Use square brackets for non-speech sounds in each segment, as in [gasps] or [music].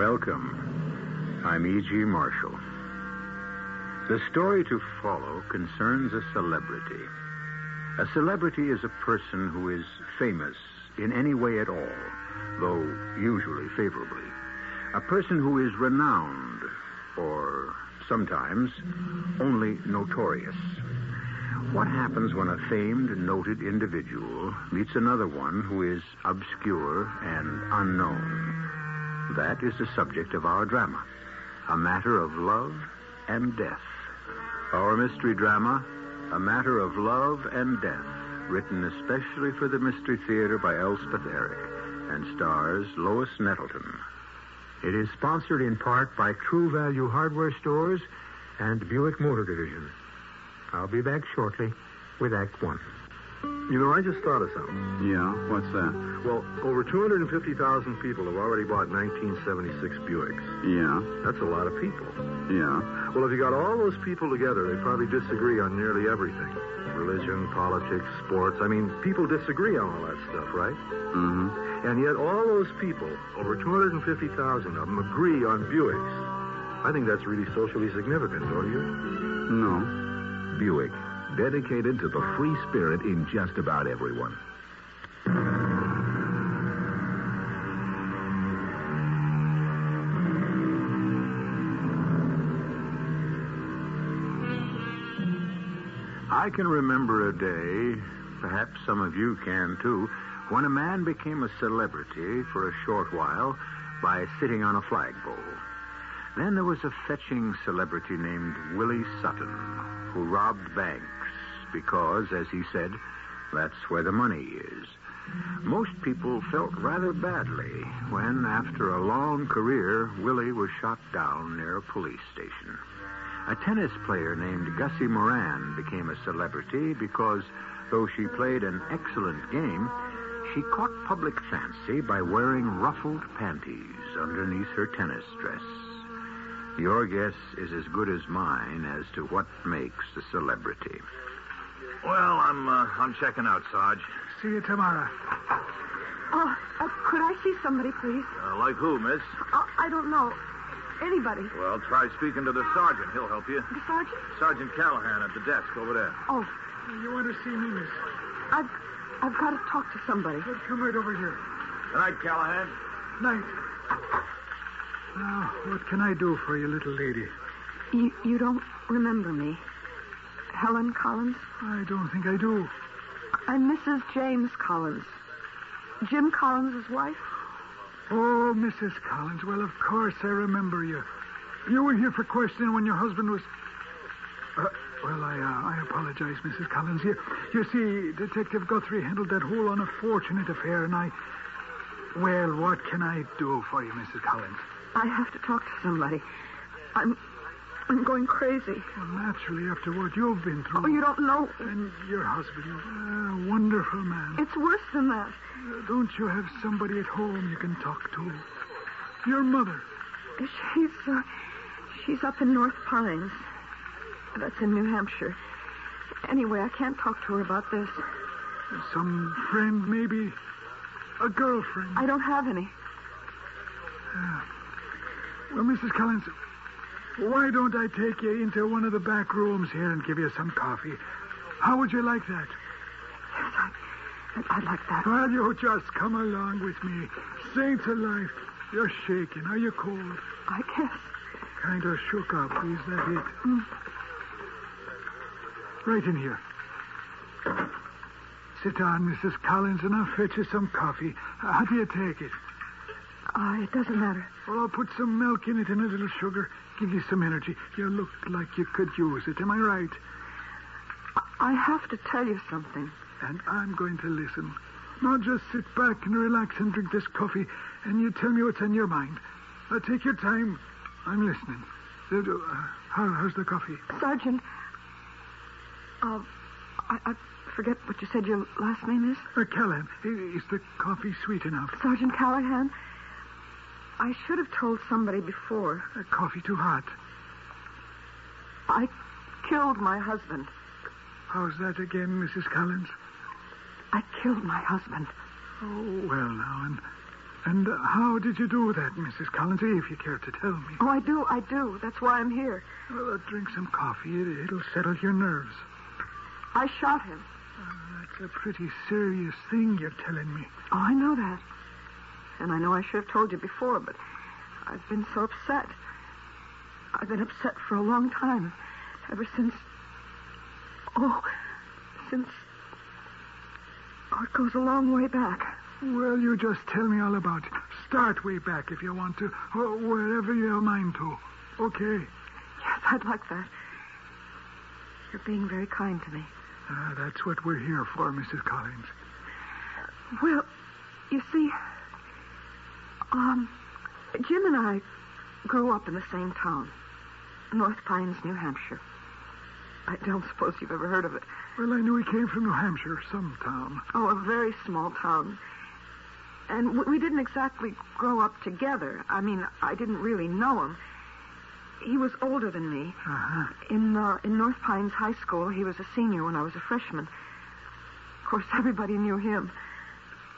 Welcome. I'm E.G. Marshall. The story to follow concerns a celebrity. A celebrity is a person who is famous in any way at all, though usually favorably. A person who is renowned, or sometimes only notorious. What happens when a famed, noted individual meets another one who is obscure and unknown? That is the subject of our drama. A matter of love and death. Our mystery drama, A Matter of Love and Death, written especially for the Mystery Theater by Elspeth Eric, and stars Lois Nettleton. It is sponsored in part by True Value Hardware Stores and Buick Motor Division. I'll be back shortly with Act One. You know, I just thought of something. Yeah, what's that? Well, over 250,000 people have already bought 1976 Buicks. Yeah, That's a lot of people. yeah. Well, if you got all those people together, they probably disagree on nearly everything. Religion, politics, sports. I mean, people disagree on all that stuff, right? Mm-hmm. And yet all those people, over 250,000 of them, agree on Buicks. I think that's really socially significant, don't you? No. Buick, dedicated to the free spirit in just about everyone. I can remember a day, perhaps some of you can too, when a man became a celebrity for a short while by sitting on a flagpole. Then there was a fetching celebrity named Willie Sutton who robbed banks because, as he said, that's where the money is. Most people felt rather badly when, after a long career, Willie was shot down near a police station. A tennis player named Gussie Moran became a celebrity because, though she played an excellent game, she caught public fancy by wearing ruffled panties underneath her tennis dress. Your guess is as good as mine as to what makes a celebrity. Well, I'm uh, I'm checking out, Sarge. See you tomorrow. Oh, uh, could I see somebody, please? Uh, like who, miss? Uh, I don't know. Anybody. Well, try speaking to the sergeant. He'll help you. The sergeant? Sergeant Callahan at the desk over there. Oh, You want to see me, miss? I've I've got to talk to somebody. Come right over here. Good night, Callahan. Night. Now, what can I do for you, little lady? You you don't remember me? Helen Collins? I don't think I do. I'm Mrs. James Collins. Jim Collins' wife? Oh, Mrs. Collins. Well, of course I remember you. You were here for questioning when your husband was. Uh, well, I uh, I apologize, Mrs. Collins. You, you see, Detective Guthrie handled that whole unfortunate affair, and I. Well, what can I do for you, Mrs. Collins? I have to talk to somebody. I'm I'm going crazy. Well, naturally, after what you've been through. Oh, you don't know. And your husband, a wonderful man. It's worse than that. Uh, Don't you have somebody at home you can talk to? Your mother. She's uh, she's up in North Pines. That's in New Hampshire. Anyway, I can't talk to her about this. Some friend, maybe. A girlfriend. I don't have any. Well, Mrs. Collins, why don't I take you into one of the back rooms here and give you some coffee? How would you like that? Yes, I, I'd, like that. Well, you just come along with me. Saints alive. You're shaking. Are you cold? I guess. Kind of shook up. Is that it? Right in here. Sit down, Mrs. Collins, and I'll fetch you some coffee. How do you take it? Uh, it doesn't matter. Well, I'll put some milk in it and a little sugar. Give you some energy. You look like you could use it. Am I right? I have to tell you something. And I'm going to listen. Now just sit back and relax and drink this coffee, and you tell me what's on your mind. Now take your time. I'm listening. Uh, uh, how, how's the coffee? Sergeant, uh, I, I forget what you said your last name is. Uh, Callahan, is the coffee sweet enough? Sergeant Callahan. I should have told somebody before. Uh, coffee too hot. I killed my husband. How's that again, Mrs. Collins? I killed my husband. Oh, well now, and and uh, how did you do that, Mrs. Collins? If you care to tell me. Oh, I do, I do. That's why I'm here. Well, uh, drink some coffee. It, it'll settle your nerves. I shot him. That's a pretty serious thing you're telling me. Oh, I know that. And I know I should have told you before, but I've been so upset. I've been upset for a long time. Ever since. Oh, since. Oh, it goes a long way back. Well, you just tell me all about it. Start way back if you want to, or wherever you're mind to. Okay. Yes, I'd like that. You're being very kind to me. Ah, that's what we're here for, Mrs. Collins. Well, you see, um, Jim and I grew up in the same town, North Pines, New Hampshire. I don't suppose you've ever heard of it. Well, I knew he came from New Hampshire, some town. Oh, a very small town. And we- we didn't exactly grow up together. I mean, I didn't really know him. He was older than me. Uh-huh. In uh, in North Pines High School, he was a senior when I was a freshman. Of course, [laughs] everybody knew him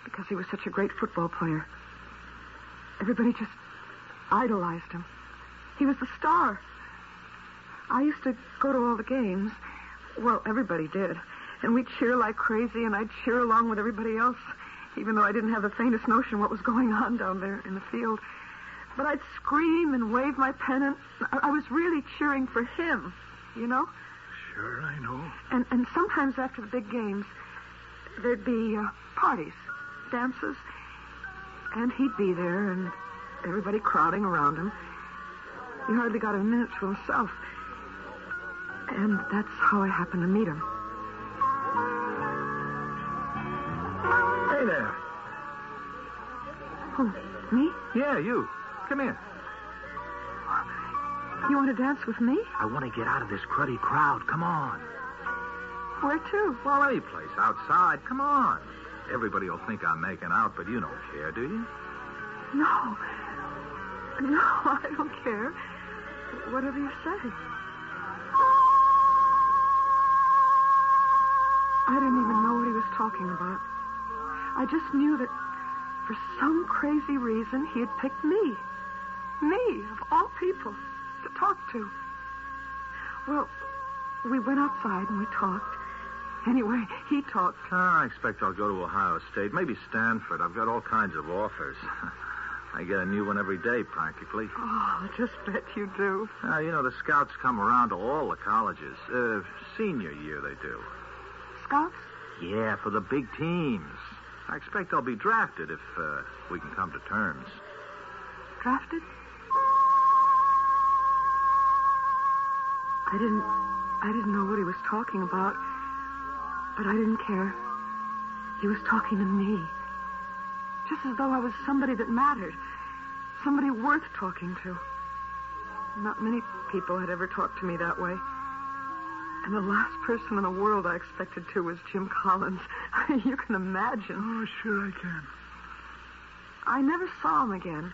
because he was such a great football player. Everybody just idolized him. He was the star. I used to go to all the games. Well, everybody did. And we'd cheer like crazy, and I'd cheer along with everybody else, even though I didn't have the faintest notion what was going on down there in the field. But I'd scream and wave my pennant. I was really cheering for him, you know? Sure, I know. And, and sometimes after the big games, there'd be uh, parties, dances, and he'd be there, and everybody crowding around him. He hardly got a minute to himself. And that's how I happened to meet him. Hey there. Oh, me? Yeah, you. Come here. You want to dance with me? I want to get out of this cruddy crowd. Come on. Where to? Well, any place outside. Come on. Everybody will think I'm making out, but you don't care, do you? No. No, I don't care. Whatever you say. I didn't even know what he was talking about. I just knew that for some crazy reason he had picked me. Me, of all people, to talk to. Well, we went outside and we talked. Anyway, he talked. Ah, I expect I'll go to Ohio State, maybe Stanford. I've got all kinds of offers. [laughs] I get a new one every day, practically. Oh, I just bet you do. Uh, you know, the scouts come around to all the colleges. Uh, senior year, they do. Scouts? Yeah, for the big teams. I expect I'll be drafted if uh, we can come to terms. Drafted? I didn't I didn't know what he was talking about, but I didn't care. He was talking to me. Just as though I was somebody that mattered. Somebody worth talking to. Not many people had ever talked to me that way. And the last person in the world I expected to was Jim Collins. [laughs] you can imagine. Oh, sure I can. I never saw him again.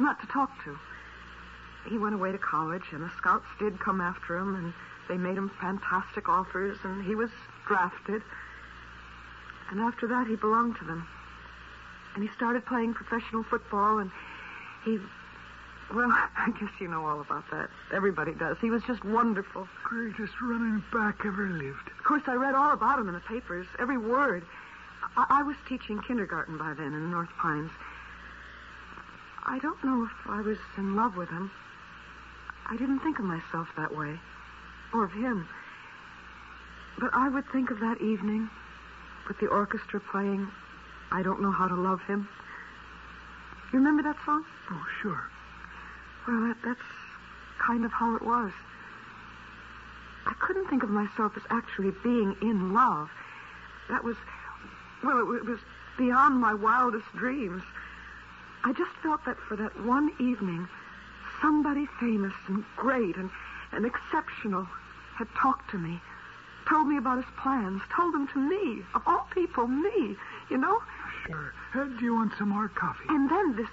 Not to talk to. He went away to college, and the scouts did come after him, and they made him fantastic offers, and he was drafted. And after that, he belonged to them. And he started playing professional football, and he. Well, [laughs] I guess you know all about that. Everybody does. He was just wonderful. Greatest running back ever lived. Of course, I read all about him in the papers, every word. I, I was teaching kindergarten by then in North Pines. I don't know if I was in love with him. I didn't think of myself that way, or of him. But I would think of that evening with the orchestra playing I Don't Know How to Love Him. You remember that song? Oh, sure. Well, that, that's kind of how it was. I couldn't think of myself as actually being in love. That was, well, it, it was beyond my wildest dreams. I just felt that for that one evening, somebody famous and great and, and exceptional had talked to me, told me about his plans, told them to me, of all people, me, you know? Sure. Uh, do you want some more coffee? And then this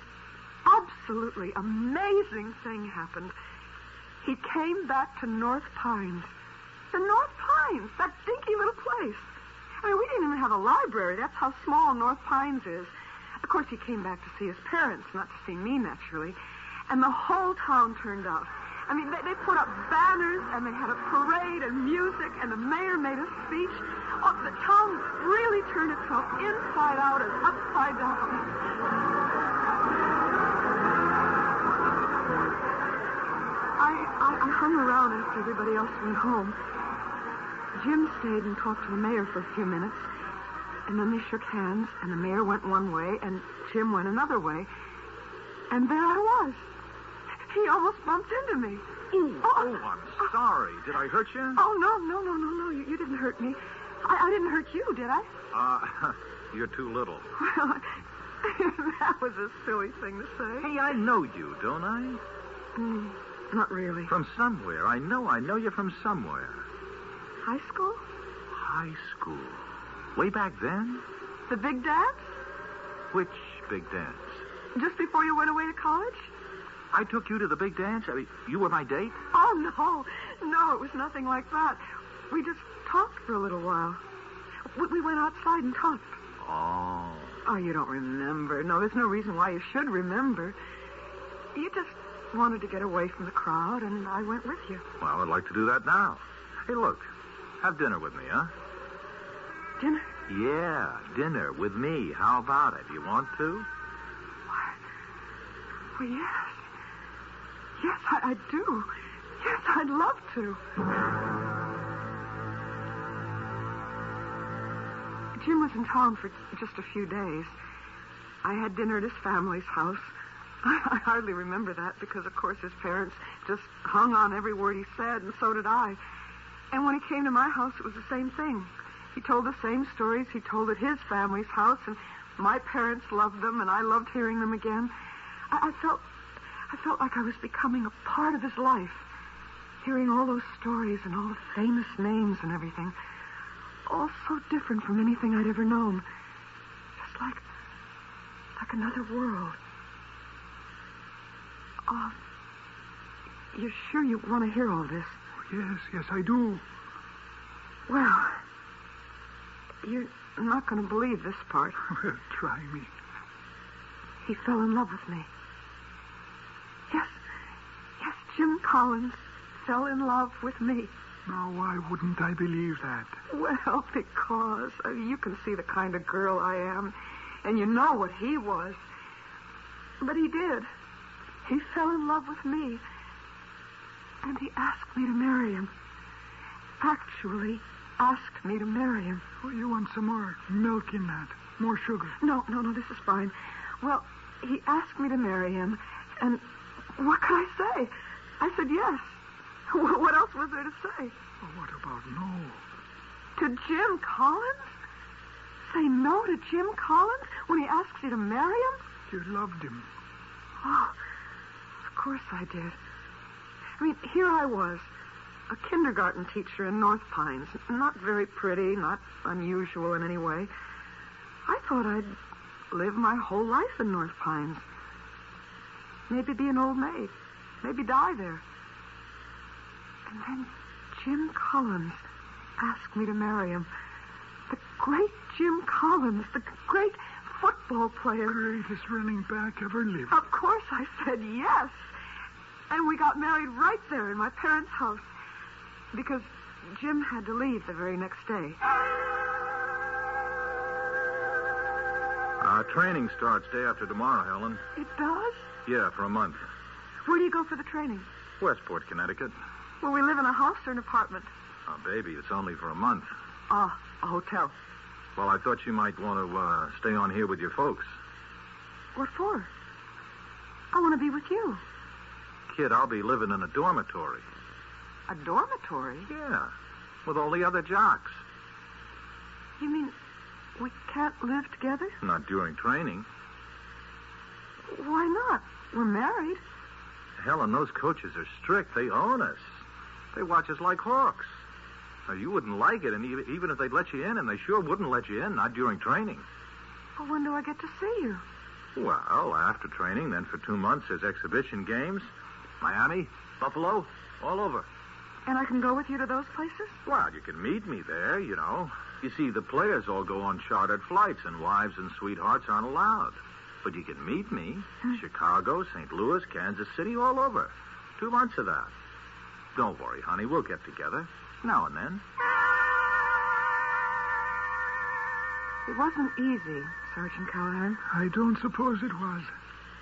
absolutely amazing thing happened. He came back to North Pines. The North Pines, that dinky little place. I mean, we didn't even have a library. That's how small North Pines is. Of course, he came back to see his parents, not to see me, naturally. And the whole town turned out. I mean, they, they put up banners and they had a parade and music and the mayor made a speech. Oh, the town really turned itself inside out and upside down. I, I, I hung around after everybody else went home. Jim stayed and talked to the mayor for a few minutes. And then they shook hands, and the mayor went one way, and Jim went another way. And there I was. He almost bumped into me. Oh, I'm sorry. Did I hurt you? Oh, no, no, no, no, no. You, you didn't hurt me. I, I didn't hurt you, did I? [laughs] Uh, [laughs] you're too little. Well, [laughs] that was a silly thing to say. Hey, I know you, don't I? Mm, not really. From somewhere. I know I know you from somewhere. High school? High school. Way back then? The big dance? Which big dance? Just before you went away to college? I took you to the big dance? I mean, you were my date? Oh, no. No, it was nothing like that. We just talked for a little while. We, we went outside and talked. Oh. Oh, you don't remember. No, there's no reason why you should remember. You just wanted to get away from the crowd, and I went with you. Well, I'd like to do that now. Hey, look. Have dinner with me, huh? Dinner? Yeah, dinner with me. How about it? You want to? Why? Well, yes. Yes, I, I do. Yes, I'd love to. Jim was in town for just a few days. I had dinner at his family's house. [laughs] I, hardly remember that because, of course, his parents just hung on every word he said, and so did I. And when he came to my house, it was the same thing. He told the same stories he told at his family's house, and my parents loved them, and I loved hearing them again. I, I felt, I felt like I was becoming a part of his life, hearing all those stories and all the famous names and everything, all so different from anything I'd ever known, just like, like another world. Oh, you're sure you want to hear all this? Oh, yes, yes, I do. Well, you're not going to believe this part. Well, [laughs] try me. He fell in love with me. Yes, yes, Jim Collins fell in love with me. Now, why wouldn't I believe that? Well, because uh, you can see the kind of girl I am, and you know what he was. But he did. He fell in love with me, and he asked me to marry him. Actually, asked me to marry him. Oh, you want some more milk in that? More sugar? No, no, no, this is fine. Well, he asked me to marry him, and what could I say? I said yes. [laughs] What else was there to say? What about no? To Jim Collins? Say no to Jim Collins when he asks you to marry him? You loved him. Oh, of course I did. I mean, here I was, a kindergarten teacher in North Pines. Not very pretty, not unusual in any way. I thought I'd live my whole life in North Pines. Maybe be an old maid. Maybe die there. And then Jim Collins asked me to marry him. The great Jim Collins, the great football player. Greatest running back ever lived. Of course I said yes. And we got married right there in my parents' house. Because Jim had to leave the very next day. Uh, training starts day after tomorrow, Helen. It does? Yeah, for a month. Where do you go for the training? Westport, Connecticut. Will we live in a house or an apartment? Oh, baby, it's only for a month. Ah, a hotel. Well, I thought you might want to uh, stay on here with your folks. What for? I want to be with you. Kid, I'll be living in a dormitory. A dormitory? Yeah, with all the other jocks. You mean we can't live together? Not during training. Why not? We're married. Helen, those coaches are strict. They own us. They watch us like hawks. Now, you wouldn't like it, and even even if they'd let you in, and they sure wouldn't let you in, not during training. Well, when do I get to see you? Well, after training, then for two months, there's exhibition games. Miami, Buffalo, all over. And I can go with you to those places? Well, you can meet me there, you know. You see, the players all go on chartered flights, and wives and sweethearts aren't allowed. But you can meet me. Chicago, St. Louis, Kansas City, all over. Two months of that. Don't worry, honey. We'll get together. Now and then. It wasn't easy, Sergeant Callahan. I don't suppose it was.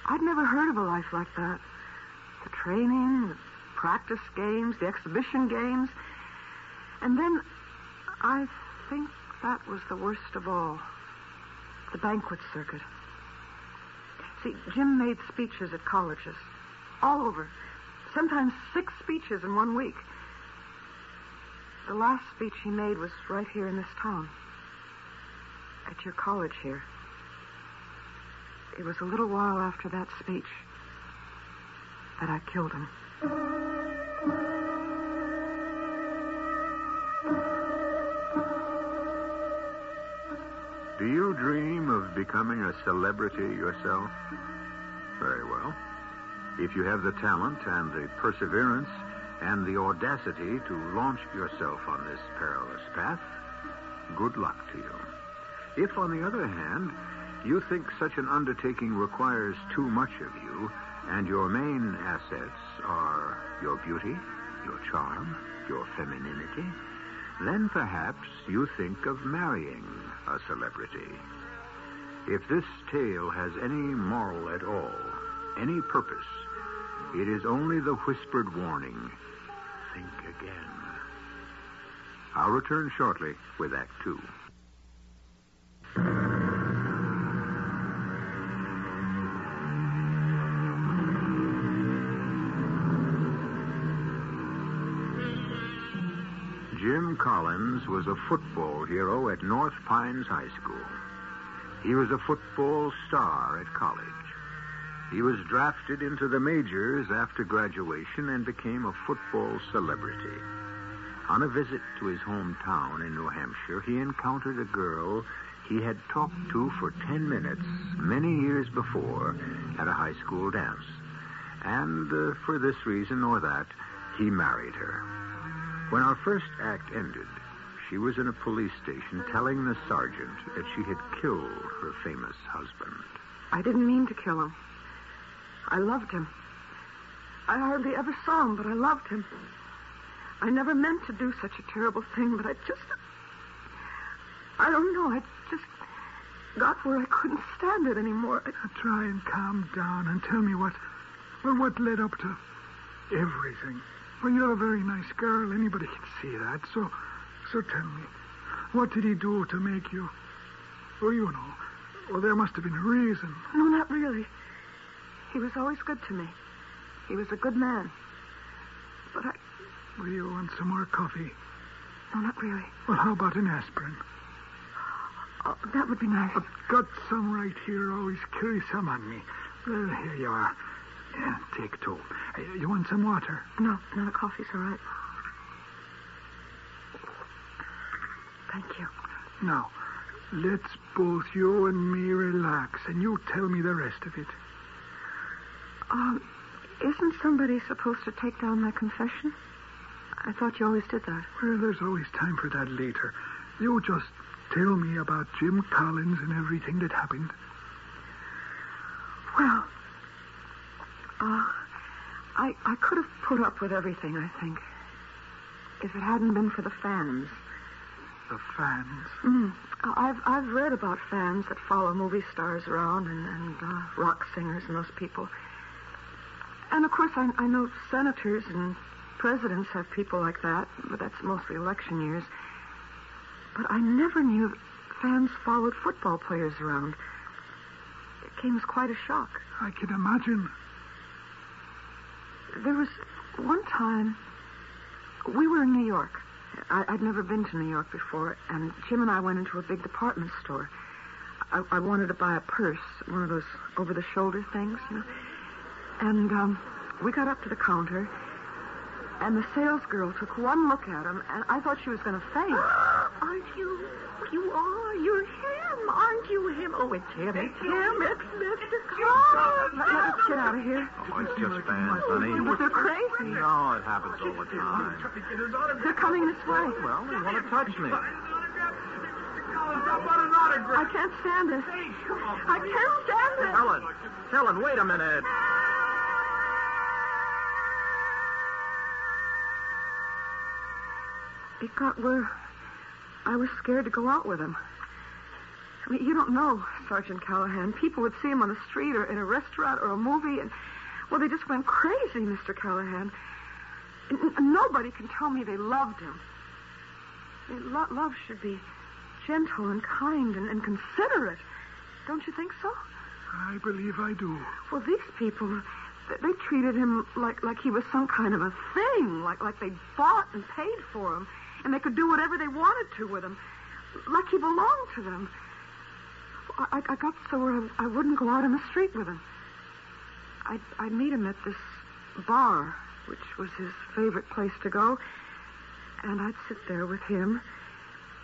I'd never heard of a life like that. The training, the practice games, the exhibition games. And then I think that was the worst of all. The banquet circuit. See, Jim made speeches at colleges. All over. Sometimes six speeches in one week. The last speech he made was right here in this town. At your college here. It was a little while after that speech that I killed him. Do you dream of becoming a celebrity yourself? Very well. If you have the talent and the perseverance and the audacity to launch yourself on this perilous path, good luck to you. If, on the other hand, you think such an undertaking requires too much of you, and your main assets are your beauty, your charm, your femininity, then perhaps you think of marrying a celebrity. If this tale has any moral at all, any purpose, it is only the whispered warning think again. I'll return shortly with Act Two. Jim Collins was a football hero at North Pines High School. He was a football star at college. He was drafted into the majors after graduation and became a football celebrity. On a visit to his hometown in New Hampshire, he encountered a girl he had talked to for 10 minutes many years before at a high school dance. And uh, for this reason or that, he married her. When our first act ended, she was in a police station telling the sergeant that she had killed her famous husband. I didn't mean to kill him. I loved him. I hardly ever saw him, but I loved him. I never meant to do such a terrible thing, but I just. I don't know. I just got where I couldn't stand it anymore. I, Now try and calm down and tell me what, well, what led up to everything. Well, you're a very nice girl. Anybody can see that. So, so tell me, what did he do to make you? Oh, you know. Well, there must have been a reason. no, not really. He was always good to me. He was a good man. But I. Will you want some more coffee? No, not really. Well, how about an aspirin? Oh, that would be nice. I've got some right here. Always carry some on me. Well, here you are. Yeah, take two. You want some water? No, no, the coffee's all right. Thank you. Now, let's both you and me relax, and you tell me the rest of it. Um, isn't somebody supposed to take down my confession? I thought you always did that. Well, there's always time for that later. You just tell me about Jim Collins and everything that happened. Well, uh, I I could have put up with everything. I think, if it hadn't been for the fans. The fans. Mm. I've I've read about fans that follow movie stars around and and uh, rock singers and those people. And of course, I I know senators and presidents have people like that, but that's mostly election years. But I never knew fans followed football players around. It came as quite a shock. I can imagine. There was one time we were in New York. I, I'd never been to New York before, and Jim and I went into a big department store. I, I wanted to buy a purse, one of those over-the-shoulder things, you know. And um, we got up to the counter, and the salesgirl took one look at him, and I thought she was going to faint. [gasps] Aren't you? You are. You're him. Aren't you him? Oh, it's him. It's him. It's Mr. Carr. Let, let us get out of here. Oh, it's just fans, honey. But they're crazy. No, it happens all the time. They're coming this way. Well, they want to touch me. I can't stand it. I can't stand it. Helen, Helen, wait a minute. It got where I was scared to go out with him. I mean, you don't know Sergeant Callahan. People would see him on the street or in a restaurant or a movie, and, well, they just went crazy, Mr. Callahan. N- nobody can tell me they loved him. I mean, lo- love should be gentle and kind and, and considerate. Don't you think so? I believe I do. Well, these people, they treated him like like he was some kind of a thing, like like they bought and paid for him, and they could do whatever they wanted to with him, like he belonged to them. I, I got so I, I wouldn't go out in the street with him. I'd, I'd meet him at this bar, which was his favorite place to go, and I'd sit there with him,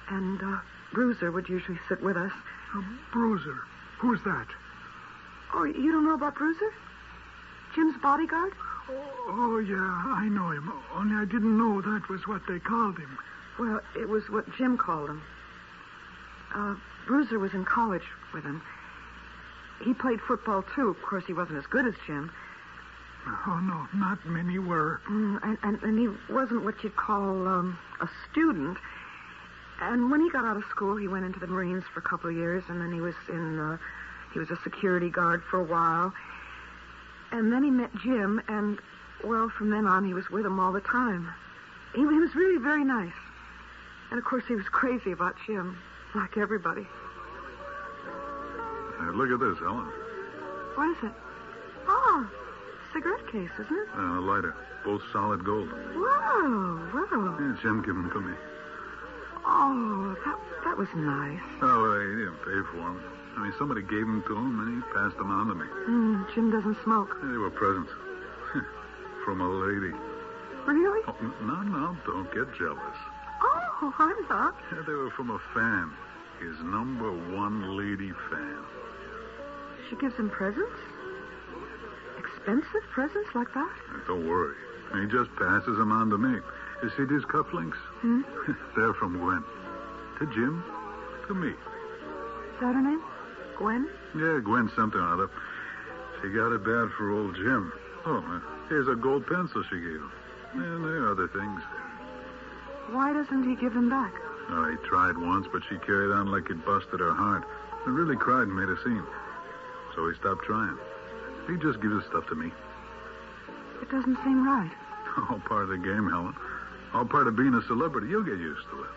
and uh, Bruiser would usually sit with us. A bruiser. Who's that? Oh, you don't know about Bruiser? Jim's bodyguard? Oh, oh, yeah, I know him. Only I didn't know that was what they called him. Well, it was what Jim called him. Uh, Bruiser was in college with him. He played football, too. Of course, he wasn't as good as Jim. Oh, no, not many were. Mm, and, and, and he wasn't what you'd call um, a student. And when he got out of school, he went into the Marines for a couple of years, and then he was in, uh, he was a security guard for a while. And then he met Jim, and, well, from then on, he was with him all the time. He, he was really very nice. And, of course, he was crazy about Jim, like everybody. Hey, look at this, Helen. What is it? Oh, cigarette case, isn't it? Uh, a lighter. Both solid gold. Whoa, whoa. Yeah, Jim gave them to me. Oh, that, that was nice. Oh, uh, he didn't pay for them. I mean, somebody gave them to him, and he passed them on to me. Mm, Jim doesn't smoke. They were presents. [laughs] From a lady. Really? Oh, no, no, don't get jealous. Oh, I'm not. Yeah, they were from a fan. His number one lady fan. She gives him presents? Expensive presents like that? Don't worry. He just passes them on to me. You see these cufflinks? Hmm? [laughs] They're from Gwen. To Jim, to me. Is that her name? Gwen? Yeah, Gwen something or other. She got it bad for old Jim. Oh, uh, here's a gold pencil she gave him. And there are other things. Why doesn't he give them back? Oh, he tried once, but she carried on like it busted her heart. And really cried and made a scene. So he stopped trying. He just gives his stuff to me. It doesn't seem right. [laughs] All part of the game, Helen. All part of being a celebrity. You'll get used to it.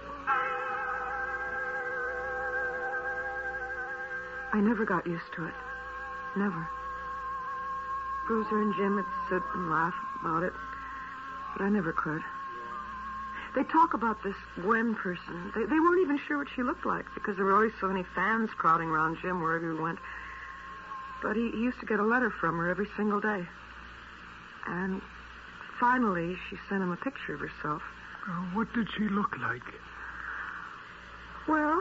I never got used to it. Never. Bruiser and Jim would sit and laugh about it, but I never could. They talk about this Gwen person. They, they weren't even sure what she looked like because there were always so many fans crowding around Jim wherever he went. But he, he used to get a letter from her every single day. And finally, she sent him a picture of herself. Uh, what did she look like? Well,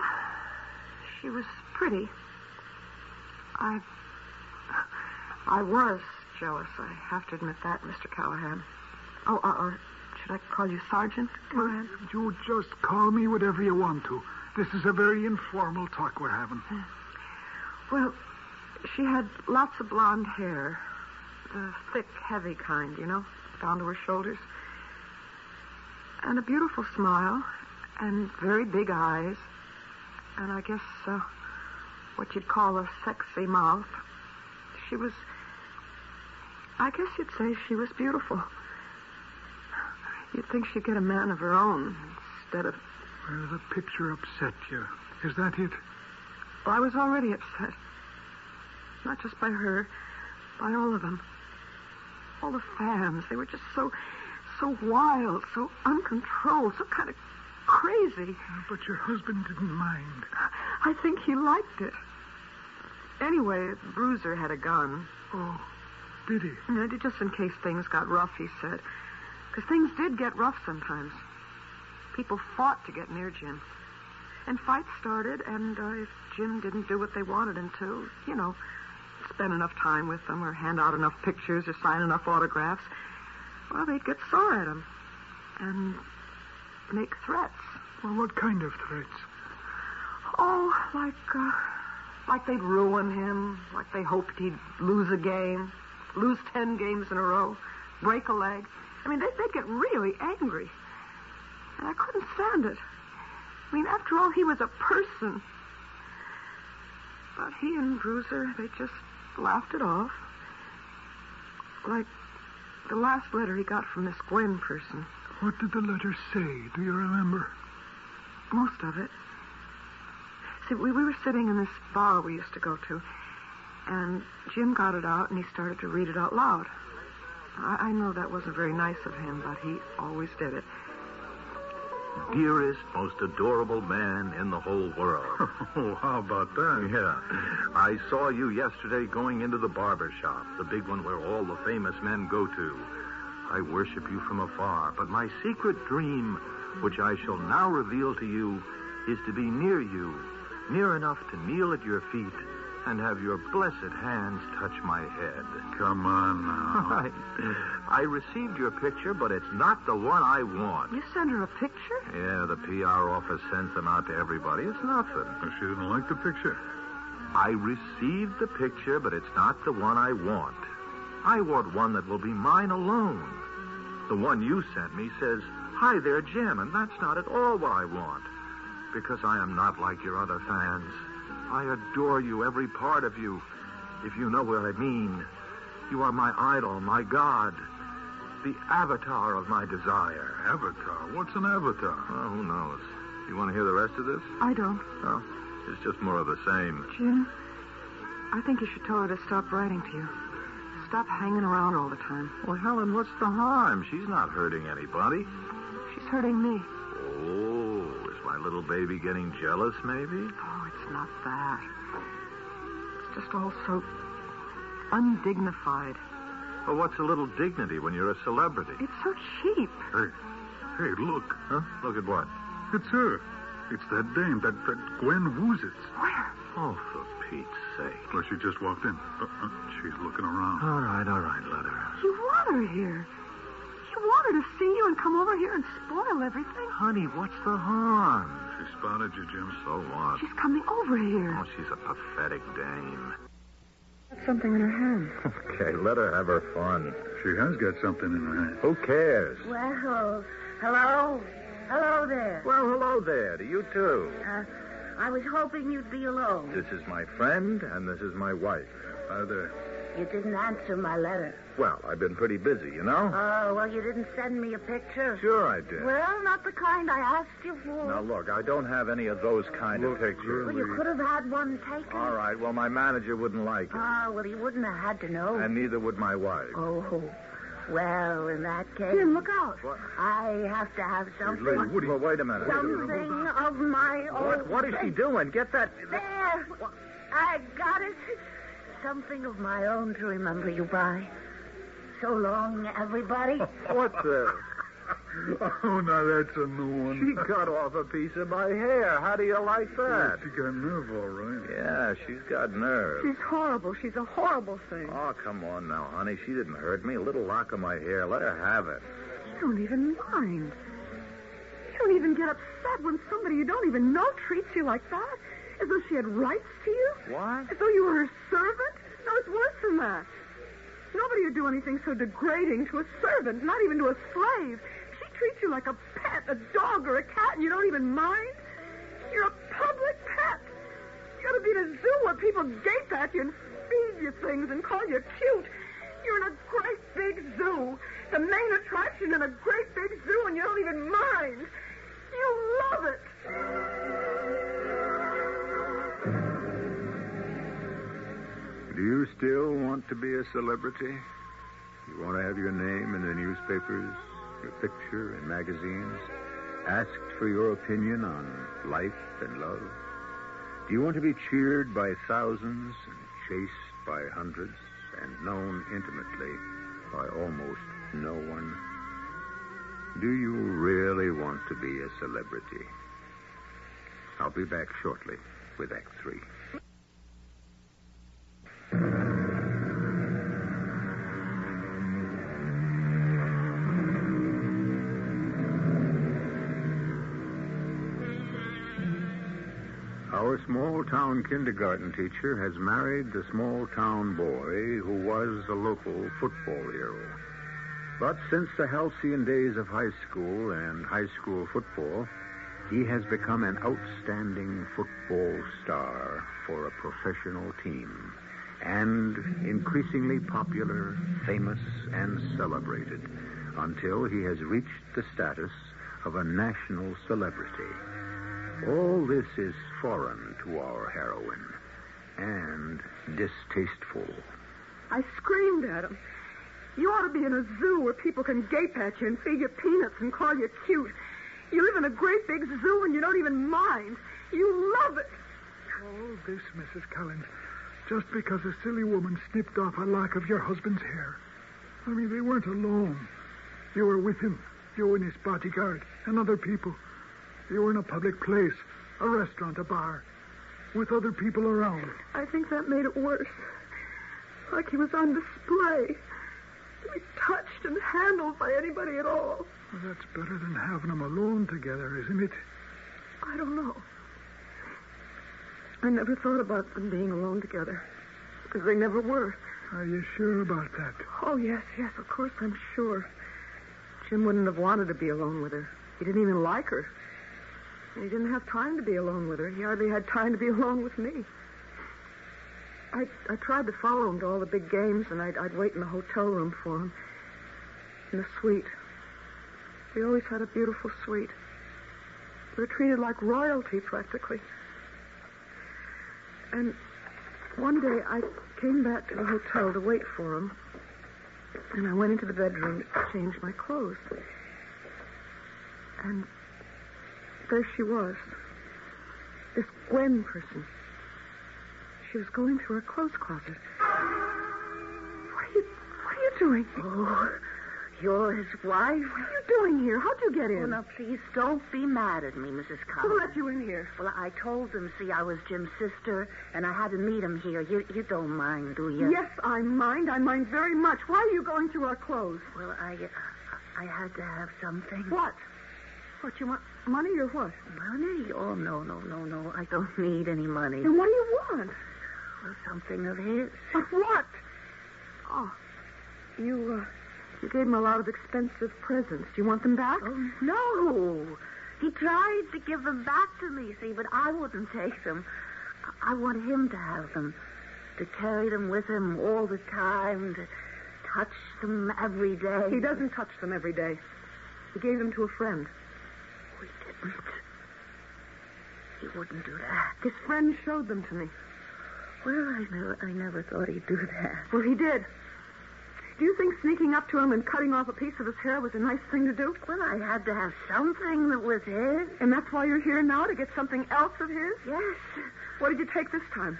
she was pretty. I. I was jealous. I have to admit that, Mr. Callahan. Oh, uh, or should I call you Sergeant Callahan? You just call me whatever you want to. This is a very informal talk we're having. Well, she had lots of blonde hair. The thick, heavy kind, you know, down to her shoulders. And a beautiful smile. And very big eyes. And I guess uh, what you'd call a sexy mouth. She was. I guess you'd say she was beautiful. You'd think she'd get a man of her own instead of. Well, the picture upset you. Is that it? Well, I was already upset. Not just by her, by all of them. All the fans. They were just so, so wild, so uncontrolled, so kind of crazy. But your husband didn't mind. I think he liked it. Anyway, Bruiser had a gun. Oh, did he? Yeah, Just in case things got rough, he said. Because things did get rough sometimes. People fought to get near Jim. And fights started, and uh, if Jim didn't do what they wanted him to, you know, spend enough time with them or hand out enough pictures or sign enough autographs, well, they'd get sore at him and make threats. Well, what kind of threats? Oh, like, uh, like they'd ruin him, like they hoped he'd lose a game, lose ten games in a row, break a leg. I mean, they'd, they'd get really angry. And I couldn't stand it. I mean, after all, he was a person. But he and Bruiser, they just laughed it off. Like the last letter he got from this Gwen person. What did the letter say? Do you remember? Most of it. See, we, we were sitting in this bar we used to go to, and Jim got it out and he started to read it out loud. I, I know that wasn't very nice of him, but he always did it. Dearest, most adorable man in the whole world. [laughs] Oh, how about that? Yeah. I saw you yesterday going into the barber shop, the big one where all the famous men go to. I worship you from afar, but my secret dream, which I shall now reveal to you, is to be near you, near enough to kneel at your feet and have your blessed hands touch my head. Come on now. [laughs] I, I received your picture, but it's not the one I want. You sent her a picture? Yeah, the PR office sends them out to everybody. It's nothing. She didn't like the picture. I received the picture, but it's not the one I want. I want one that will be mine alone. The one you sent me says, Hi there, Jim, and that's not at all what I want. Because I am not like your other fans. I adore you, every part of you. If you know what I mean. You are my idol, my God. The avatar of my desire. Avatar? What's an avatar? Oh, who knows? You want to hear the rest of this? I don't. Oh, it's just more of the same. Jim, I think you should tell her to stop writing to you. Stop hanging around all the time. Well, Helen, what's the harm? She's not hurting anybody. She's hurting me. Oh, is my little baby getting jealous, maybe? Oh, it's not that. It's just all so undignified. Well, what's a little dignity when you're a celebrity? It's so cheap. Hey, hey, look. Huh? Look at what? It's her. It's that dame, that, that Gwen Woozitz. Where? Oh, for Pete's sake. Well, she just walked in. Uh, uh, she's looking around. All right, all right, let her. You want her here. You want her to see you and come over here and spoil everything. Honey, what's the harm? She spotted you, Jim. So what? She's coming over here. Oh, she's a pathetic dame. Got something in her hand. [laughs] Okay, let her have her fun. She has got something in her hand. Who cares? Well, hello? Hello there. Well, hello there to you, too. Uh, I was hoping you'd be alone. This is my friend, and this is my wife. Hi there. You didn't answer my letter. Well, I've been pretty busy, you know? Oh, well, you didn't send me a picture. Sure I did. Well, not the kind I asked you for. Now, look, I don't have any of those kind Look, of pictures. Well, you could have had one taken. All right, well, my manager wouldn't like it. Oh, well, you wouldn't have had to know. And neither would my wife. Oh, well, in that case. Jim, look out. What? I have to have something. Lady, Woody. Well, wait a minute. Something of my own. What, what is she doing? Get that. There. I got it. Something of my own to remember you by. So long, everybody. [laughs] What's the? Oh, now that's a new one. She cut off a piece of my hair. How do you like that? She got nerve, all right. Yeah, she's got nerve. She's horrible. She's a horrible thing. Oh, come on now, honey. She didn't hurt me. A little lock of my hair. Let her have it. You don't even mind. You don't even get upset when somebody you don't even know treats you like that. As though she had rights to you. What? As though you were her servant. No, it's worse than that. Nobody would do anything so degrading to a servant, not even to a slave. She treats you like a pet, a dog or a cat, and you don't even mind. You're a public pet. You ought to be in a zoo where people gape at you and feed you things and call you cute. You're in a great big zoo, the main attraction in a great big zoo, and you don't even mind. You love it. Still want to be a celebrity? You want to have your name in the newspapers, your picture in magazines, asked for your opinion on life and love? Do you want to be cheered by thousands and chased by hundreds and known intimately by almost no one? Do you really want to be a celebrity? I'll be back shortly with Act Three. Our small town kindergarten teacher has married the small town boy who was a local football hero. But since the halcyon days of high school and high school football, he has become an outstanding football star for a professional team and increasingly popular, famous, and celebrated until he has reached the status of a national celebrity. All this is foreign to our heroine and distasteful. I screamed at him. You ought to be in a zoo where people can gape at you and feed you peanuts and call you cute. You live in a great big zoo and you don't even mind. You love it. All this, Mrs. Collins, just because a silly woman snipped off a lock of your husband's hair. I mean, they weren't alone. You were with him, you and his bodyguard, and other people. You were in a public place, a restaurant, a bar, with other people around. I think that made it worse. Like he was on display. To be touched and handled by anybody at all. Well, that's better than having them alone together, isn't it? I don't know. I never thought about them being alone together. Because they never were. Are you sure about that? Oh, yes, yes, of course I'm sure. Jim wouldn't have wanted to be alone with her. He didn't even like her. And he didn't have time to be alone with her. He hardly had time to be [laughs] alone with me. I, I tried to follow him to all the big games, and I'd, I'd wait in the hotel room for him. In the suite. We always had a beautiful suite. We were treated like royalty, practically. And one day I came back to the hotel to wait for him, and I went into the bedroom to change my clothes. And there she was. This Gwen person. She was going through her clothes closet. What are you what are you doing? Oh, you're his wife? What are you doing here? How'd you get in? Oh, now, please don't be mad at me, Mrs. Who Collins. let you in here? Well, I told them, see, I was Jim's sister, and I had to meet him here. You, you don't mind, do you? Yes, I mind. I mind very much. Why are you going through our clothes? Well, I, I had to have something. What? What, you want money or what? Money? Oh, no, no, no, no. I don't need any money. Then what do you want? Well, something of his. But what? Oh, you, uh, you gave him a lot of expensive presents. Do you want them back? Oh, no. He tried to give them back to me, see, but I wouldn't take them. I want him to have them, to carry them with him all the time, to touch them every day. He doesn't touch them every day. He gave them to a friend. We didn't. He wouldn't do that. His friend showed them to me. Well, I never, I never thought he'd do that. Well, he did. Do you think sneaking up to him and cutting off a piece of his hair was a nice thing to do? Well, I had to have something that was his. And that's why you're here now, to get something else of his? Yes. What did you take this time?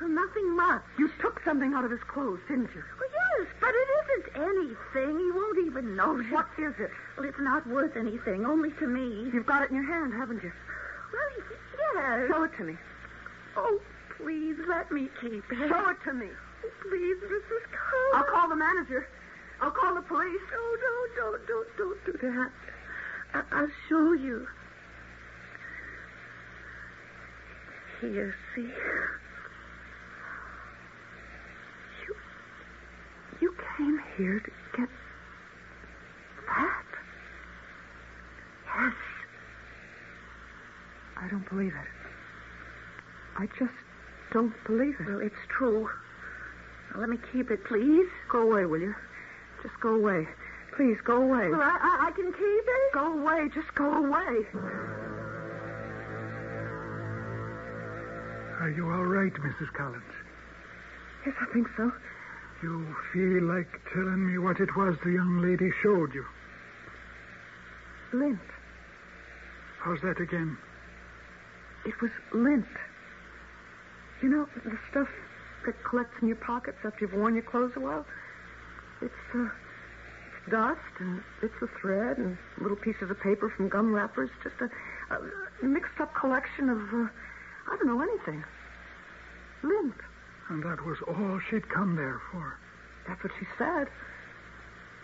Well, nothing much. You took something out of his clothes, didn't you? Well, yes, but it isn't anything. He won't even notice. What is it? Well, it's not worth anything, only to me. You've got it in your hand, haven't you? Well, yes. Show it to me. Oh, please, let me keep it. Show it to me. Please, Mrs. Collins. I'll call the manager. I'll call the police. No, no, don't, don't, don't do that. I- I'll show you. Here, see. You, you came here to get that? Yes. I don't believe it. I just don't believe it. Well, it's true. Now, let me keep it, please. Go away, will you? Just go away. Please, go away. Well, I, I, I can keep it. Go away. Just go away. Are you all right, Mrs. Collins? Yes, I think so. You feel like telling me what it was the young lady showed you. Lint. How's that again? It was lint. You know, the stuff that collects in your pockets after you've worn your clothes a while? It's, uh, it's dust and bits of thread and little pieces of paper from gum wrappers. Just a, a mixed up collection of, uh, I don't know, anything. Lint. And that was all she'd come there for. That's what she said.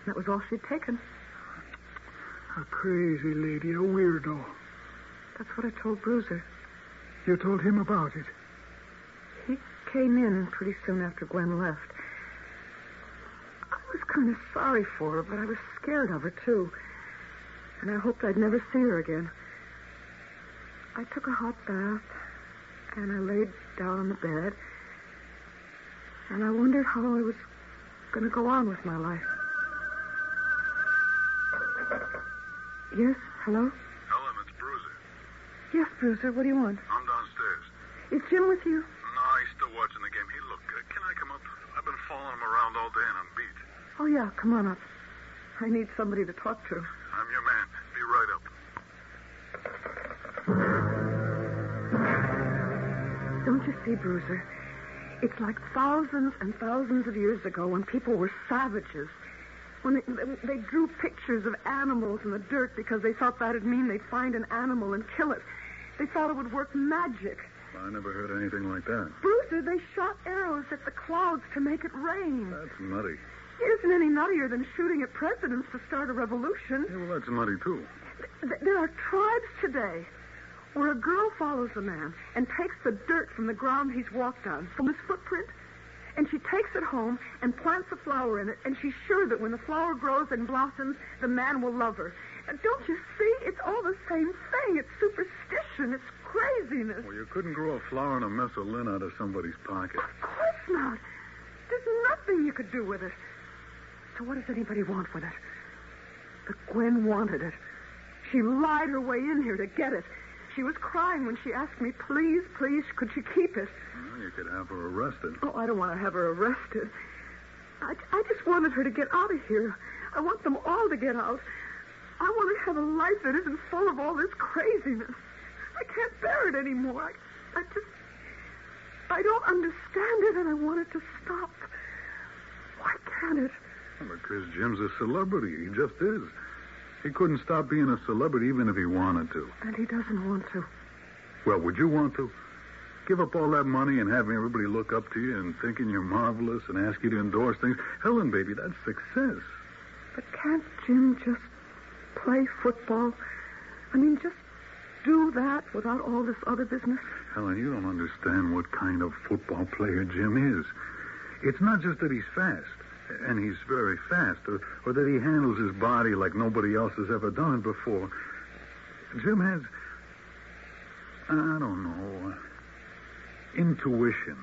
That was all she'd taken. A crazy lady, a weirdo. That's what I told Bruiser. You told him about it? Came in pretty soon after Gwen left. I was kind of sorry for her, but I was scared of her, too. And I hoped I'd never see her again. I took a hot bath, and I laid down on the bed, and I wondered how I was going to go on with my life. Yes, hello? Helen, it's Bruiser. Yes, Bruiser, what do you want? I'm downstairs. Is Jim with you? No, he's still watching the game. Hey, look, uh, can I come up? I've been following him around all day and I'm beat. Oh, yeah, come on up. I need somebody to talk to. I'm your man. Be right up. Don't you see, Bruiser? It's like thousands and thousands of years ago when people were savages. When they, they drew pictures of animals in the dirt because they thought that'd mean they'd find an animal and kill it. They thought it would work magic. I never heard anything like that. Bruiser, they shot arrows at the clouds to make it rain. That's nutty. It isn't any nuttier than shooting at presidents to start a revolution. Yeah, well, that's nutty, too. Th- There are tribes today where a girl follows a man and takes the dirt from the ground he's walked on, from his footprint, and she takes it home and plants a flower in it, and she's sure that when the flower grows and blossoms, the man will love her. Don't you see? It's all the same thing. It's superstition. It's craziness. Well, you couldn't grow a flower and a mess of lint out of somebody's pocket. Of course not. There's nothing you could do with it. So what does anybody want with it? But Gwen wanted it. She lied her way in here to get it. She was crying when she asked me, please, please, could she keep it? Well, you could have her arrested. Oh, I don't want to have her arrested. I, I just wanted her to get out of here. I want them all to get out. I want to have a life that isn't full of all this craziness. I can't bear it anymore. I, I just. I don't understand it, and I want it to stop. Why can't it? Well, because Jim's a celebrity. He just is. He couldn't stop being a celebrity even if he wanted to. And he doesn't want to. Well, would you want to? Give up all that money and having everybody look up to you and thinking you're marvelous and ask you to endorse things. Helen, baby, that's success. But can't Jim just play football? I mean, just do that without all this other business? Helen, you don't understand what kind of football player Jim is. It's not just that he's fast, and he's very fast, or, or that he handles his body like nobody else has ever done it before. Jim has, I don't know, intuition.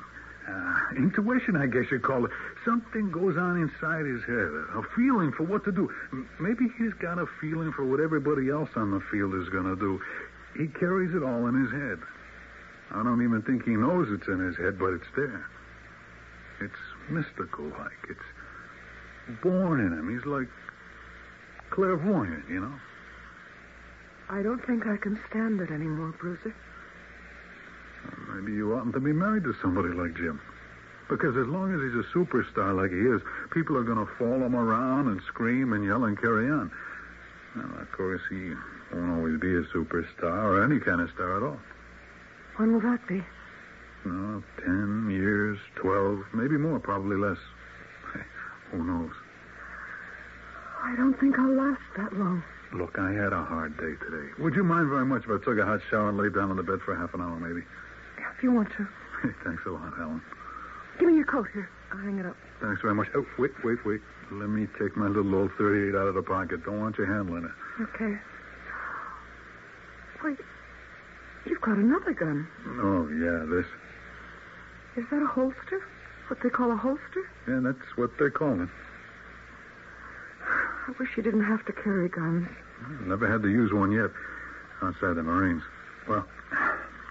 Uh, intuition, I guess you'd call it. Something goes on inside his head, a feeling for what to do. Maybe he's got a feeling for what everybody else on the field is going to do. He carries it all in his head. I don't even think he knows it's in his head, but it's there. It's mystical like. It's born in him. He's like clairvoyant, you know? I don't think I can stand it anymore, Bruiser. Maybe you oughtn't to be married to somebody like Jim. Because as long as he's a superstar like he is, people are going to follow him around and scream and yell and carry on. Well, of course, he won't always be a superstar or any kind of star at all. When will that be? Know, ten years, twelve, maybe more, probably less. [laughs] Who knows? I don't think I'll last that long. Look, I had a hard day today. Would you mind very much if I took a hot shower and laid down on the bed for half an hour, maybe? If you want to. [laughs] Thanks a lot, Helen. Give me your coat here. I'll hang it up. Thanks very much. Oh, wait, wait, wait. Let me take my little old 38 out of the pocket. Don't want you handling it. Okay. Wait. You've got another gun. Oh, yeah, this. Is that a holster? What they call a holster? Yeah, that's what they call it. I wish you didn't have to carry guns. Never had to use one yet outside the Marines. Well,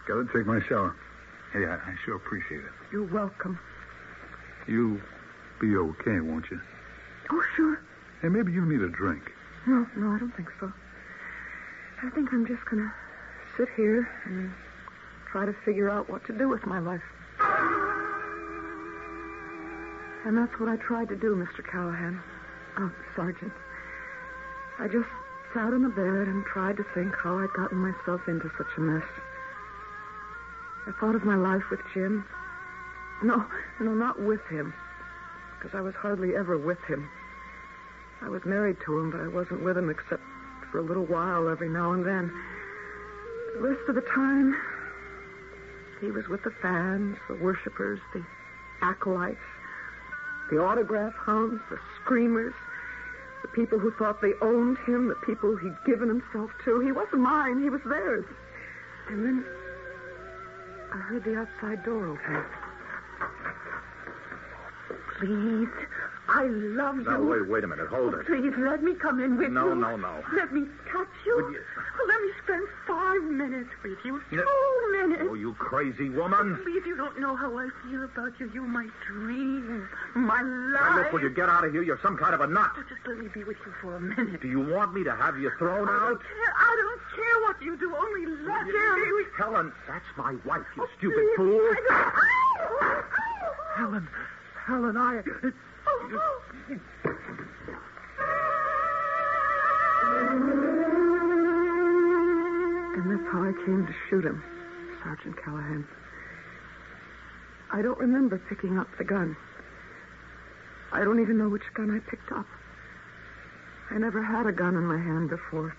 got to take my shower. Hey, I, I sure appreciate it. You're welcome. You'll be okay, won't you? Oh, sure. Hey, maybe you need a drink. No, no, I don't think so. I think I'm just going to sit here and mm. try to figure out what to do with my life. And that's what I tried to do, Mr. Callahan. Oh, Sergeant. I just sat on the bed and tried to think how I'd gotten myself into such a mess. I thought of my life with Jim. No, no, not with him. Because I was hardly ever with him. I was married to him, but I wasn't with him except for a little while every now and then. The rest of the time, he was with the fans, the worshippers, the acolytes, the autograph hounds, the screamers, the people who thought they owned him, the people he'd given himself to. He wasn't mine, he was theirs. And then I heard the outside door open. Please, I love you. Now, wait, wait a minute. Hold oh, it. Please, let me come in with No, you. no, no. No. Let me touch you. Would you- Let me spend five minutes with you. No. Two minutes. Oh, you crazy woman. Please, you don't know how I feel about you. You're my dream, my Now, life. look, will you get out of here? You're some kind of a nut. Oh, Just let me be with you for a minute. Do you want me to have you thrown I out? don't care. I don't care what you do. Only let me. Helen, that's my wife, you oh, stupid Please, fool. I don't... Helen, Helen, I. And that's how I came to shoot him, Sergeant Callahan. I don't remember picking up the gun. I don't even know which gun I picked up. I never had a gun in my hand before.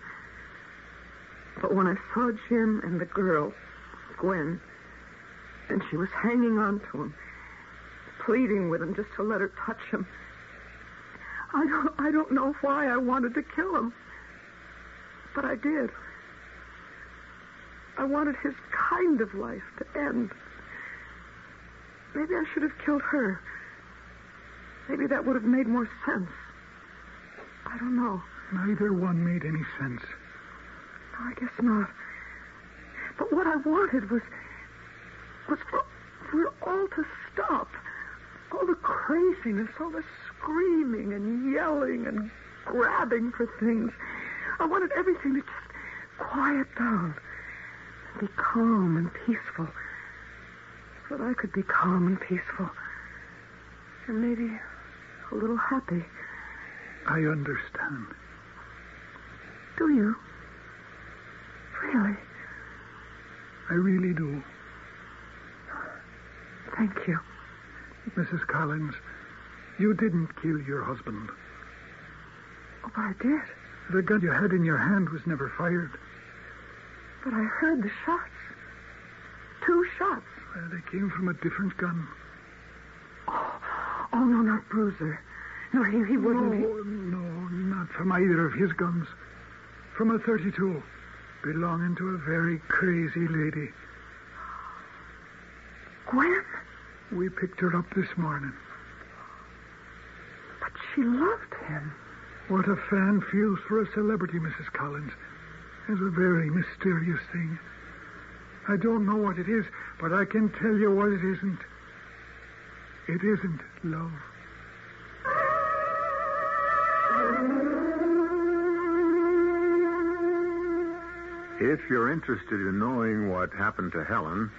But when I saw Jim and the girl, Gwen, and she was hanging on to him, pleading with him just to let her touch him, I don't, I don't know why I wanted to kill him. But I did. I wanted his kind of life to end. Maybe I should have killed her. Maybe that would have made more sense. I don't know. Neither one made any sense. No, I guess not. But what I wanted was was for, for it all to stop. All the craziness, all the screaming and yelling and grabbing for things. I wanted everything to just quiet down and be calm and peaceful. So that I could be calm and peaceful. And maybe a little happy. I understand. Do you? Really? I really do. Thank you. Mrs. Collins, you didn't kill your husband. Oh, but I did. The gun you had in your hand was never fired. But I heard the shots. Two shots. Uh, they came from a different gun. Oh, oh no, not Bruiser. No, he, he wouldn't be. No, no, not from either of his guns. From a 32, belonging to a very crazy lady. Gwen? We picked her up this morning. But she loved him. What a fan feels for a celebrity, Mrs. Collins, is a very mysterious thing. I don't know what it is, but I can tell you what it isn't. It isn't love. If you're interested in knowing what happened to Helen,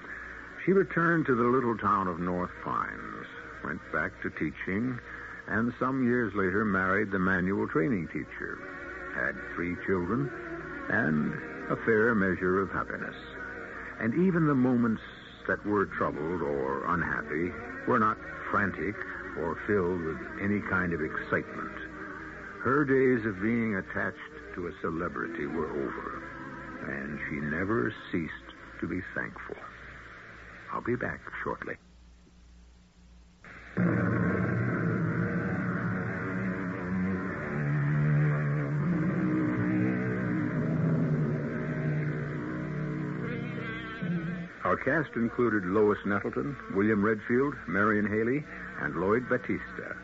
she returned to the little town of North Pines, went back to teaching, and some years later married the manual training teacher, had three children, and a fair measure of happiness. And even the moments that were troubled or unhappy were not frantic or filled with any kind of excitement. Her days of being attached to a celebrity were over, and she never ceased to be thankful. I'll be back shortly. Our cast included Lois Nettleton, William Redfield, Marian Hailey, and Lloyd Battista.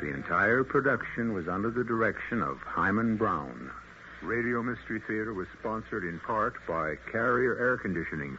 The entire production was under the direction of Himan Brown. Radio Mystery Theater was sponsored in part by Carrier Air Conditioning.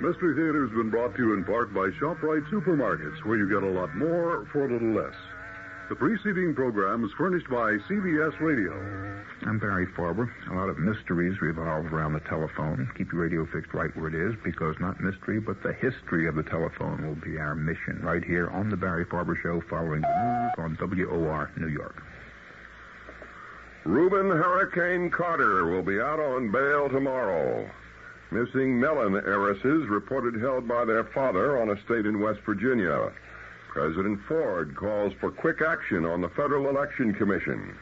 Mystery Theater has been brought to you in part by ShopRite Supermarkets, where you get a lot more for a little less. The preceding program is furnished by CBS Radio. I'm Barry Farber. A lot of mysteries revolve around the telephone. Keep your radio fixed right where it is, because not mystery, but the history of the telephone will be our mission right here on the Barry Farber Show following the news on WOR New York. Rubin Hurricane Carter will be out on bail tomorrow. Missing Mellon heiresses reported held by their father on a state in West Virginia. President Ford calls for quick action on the Federal Election Commission.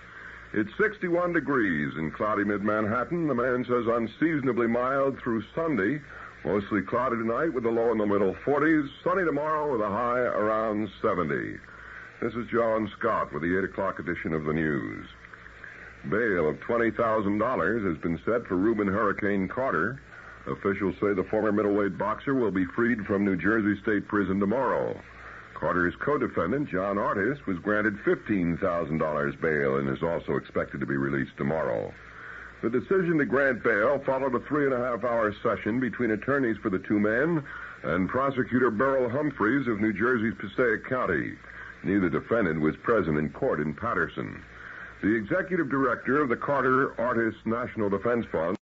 It's 61 degrees in cloudy mid-Manhattan. The man says unseasonably mild through Sunday. Mostly cloudy tonight with a low in the middle 40s. Sunny tomorrow with a high around 70. This is John Scott with the 8 o'clock edition of the news. Bail of $20,000 has been set for Rubin Hurricane Carter. Officials say the former middleweight boxer will be freed from New Jersey State Prison tomorrow. Carter's co-defendant, John Artis, was granted $15,000 bail and is also expected to be released tomorrow. The decision to grant bail followed a three and a half hour session between attorneys for the two men and prosecutor Burrell Humphreys of New Jersey's Passaic County. Neither defendant was present in court in Paterson. The executive director of the Carter Artis National Defense Fund